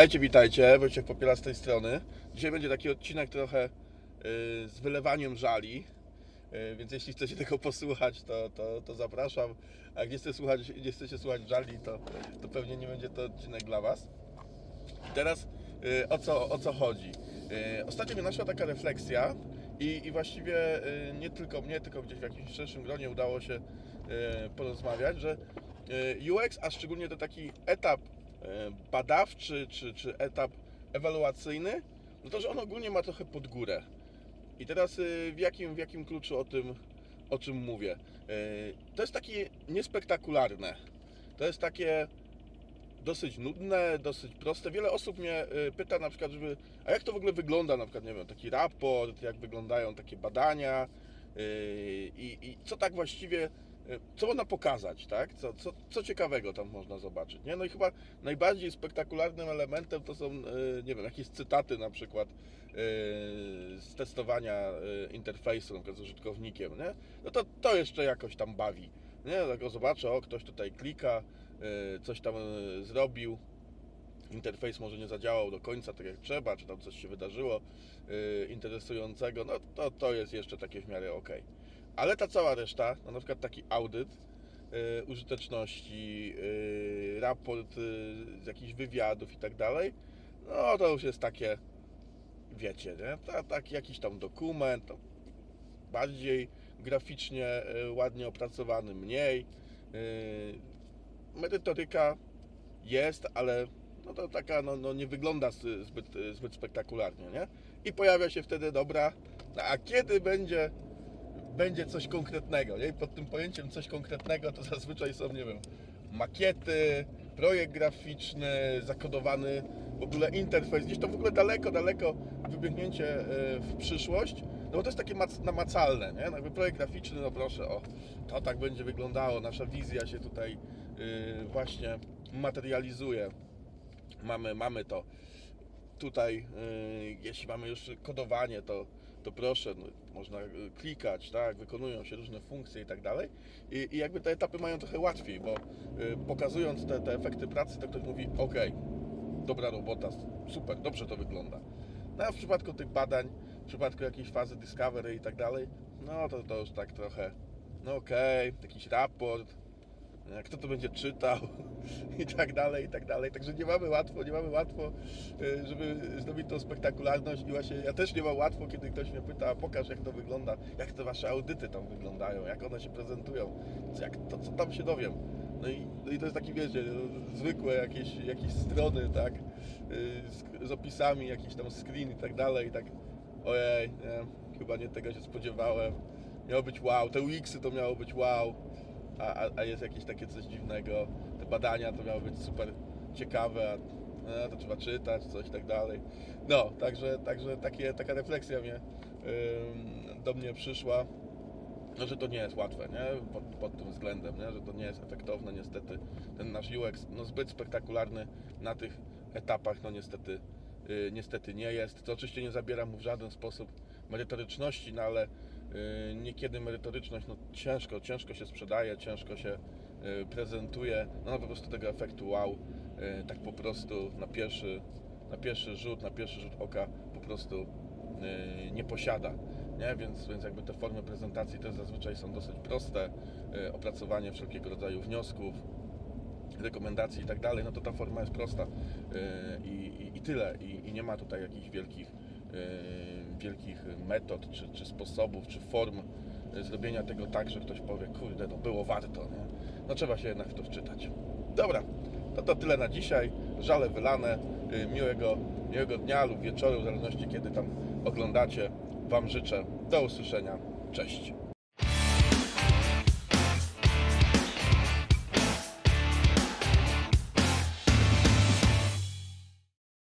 Witajcie, witajcie. Wojciech Popiela z tej strony. Dzisiaj będzie taki odcinek trochę y, z wylewaniem żali, y, więc jeśli chcecie tego posłuchać, to, to, to zapraszam. A nie chcecie słuchać, nie chcecie słuchać żali, to, to pewnie nie będzie to odcinek dla Was. I teraz y, o, co, o co chodzi? Ostatnio mnie naszła taka refleksja i, i właściwie nie tylko mnie, tylko gdzieś w jakimś szerszym gronie udało się porozmawiać, że UX, a szczególnie to taki etap badawczy czy, czy etap ewaluacyjny, no to że on ogólnie ma trochę pod górę. I teraz y, w jakim, w jakim kluczu o tym, o czym mówię? Y, To jest takie niespektakularne. To jest takie dosyć nudne, dosyć proste. Wiele osób mnie pyta na przykład, żeby, a jak to w ogóle wygląda, na przykład, nie wiem, taki raport, jak wyglądają takie badania i, i co tak właściwie, co można pokazać, tak? Co, co, co ciekawego tam można zobaczyć, nie? No i chyba najbardziej spektakularnym elementem to są, y, nie wiem, jakieś cytaty na przykład y, z testowania y, interfejsu, z użytkownikiem, nie? No to to jeszcze jakoś tam bawi, nie? Tak o, zobaczę, o, ktoś tutaj klika, coś tam zrobił, interfejs może nie zadziałał do końca tak jak trzeba, czy tam coś się wydarzyło interesującego, no to, to jest jeszcze takie w miarę ok. Ale ta cała reszta, no na przykład taki audyt y, użyteczności, y, raport y, z jakichś wywiadów i tak dalej, no to już jest takie, wiecie, nie? Jakiś tam dokument, bardziej graficznie y, ładnie opracowany, mniej. Merytoryka jest, ale no to taka no, no nie wygląda zbyt, zbyt spektakularnie, nie? I pojawia się wtedy dobra, no a kiedy będzie, będzie coś konkretnego, nie? Pod tym pojęciem coś konkretnego to zazwyczaj są, nie wiem, makiety, projekt graficzny, zakodowany w ogóle interfejs, gdzieś to w ogóle daleko, daleko wybiegnięcie e, w przyszłość, no bo to jest takie mac- namacalne, nie? No Jakby projekt graficzny, no proszę, o, to tak będzie wyglądało, nasza wizja się tutaj y, właśnie materializuje. Mamy, mamy to. Tutaj, y, jeśli mamy już kodowanie, to, to proszę, no, można y, klikać, tak, wykonują się różne funkcje i tak dalej. I, I jakby te etapy mają trochę łatwiej, bo y, pokazując te, te efekty pracy, to ktoś mówi, ok, dobra robota, super, dobrze to wygląda. No a w przypadku tych badań, w przypadku jakiejś fazy discovery i tak dalej, no to, to już tak trochę, no okej, jakiś raport, e, kto to będzie czytał i tak dalej, i tak dalej. Także nie mamy łatwo, nie mamy łatwo, e, żeby zrobić tą spektakularność i właśnie ja też nie mam łatwo, kiedy ktoś mnie pyta, pokaż jak to wygląda, jak te wasze audyty tam wyglądają, jak one się prezentują, jak, to co tam się dowiem. No i, no i to jest taki, wiecie, zwykłe jakieś, jakieś strony, tak, y, z, z opisami, jakiś tam screen i tak dalej, i tak, ojej, nie, chyba nie tego się spodziewałem. Miało być wow, te UX-y to miało być wow, a, a, jest jakieś takie coś dziwnego. Te badania to miało być super ciekawe, a to trzeba czytać, coś i tak dalej. No, także, także takie, taka refleksja mnie, do mnie przyszła no, że to nie jest łatwe, nie? Pod, pod tym względem, nie? że to nie jest efektowne, niestety ten nasz UX no, zbyt spektakularny na tych etapach, no niestety, y, niestety nie jest. To oczywiście nie zabiera mu w żaden sposób merytoryczności, no ale niekiedy merytoryczność no, ciężko, ciężko się sprzedaje, ciężko się y, prezentuje, no, no po prostu tego efektu wow, y, tak po prostu na pierwszy, na pierwszy rzut, na pierwszy rzut oka po prostu y, nie posiada. Nie? Więc, więc jakby te formy prezentacji też zazwyczaj są dosyć proste, y, opracowanie wszelkiego rodzaju wniosków, rekomendacji i tak dalej, no to ta forma jest prosta y, i, i, i tyle. I, I nie ma tutaj jakichś wielkich, y, wielkich metod, czy, czy sposobów, czy form y, zrobienia tego tak, że ktoś powie, kurde, no było warto, nie? No trzeba się jednak w to wczytać. Dobra, to to tyle na dzisiaj. Żale wylane. Y, Miłego, miłego dnia lub wieczoru, w zależności kiedy tam oglądacie. Wam życzę. Do usłyszenia. Cześć.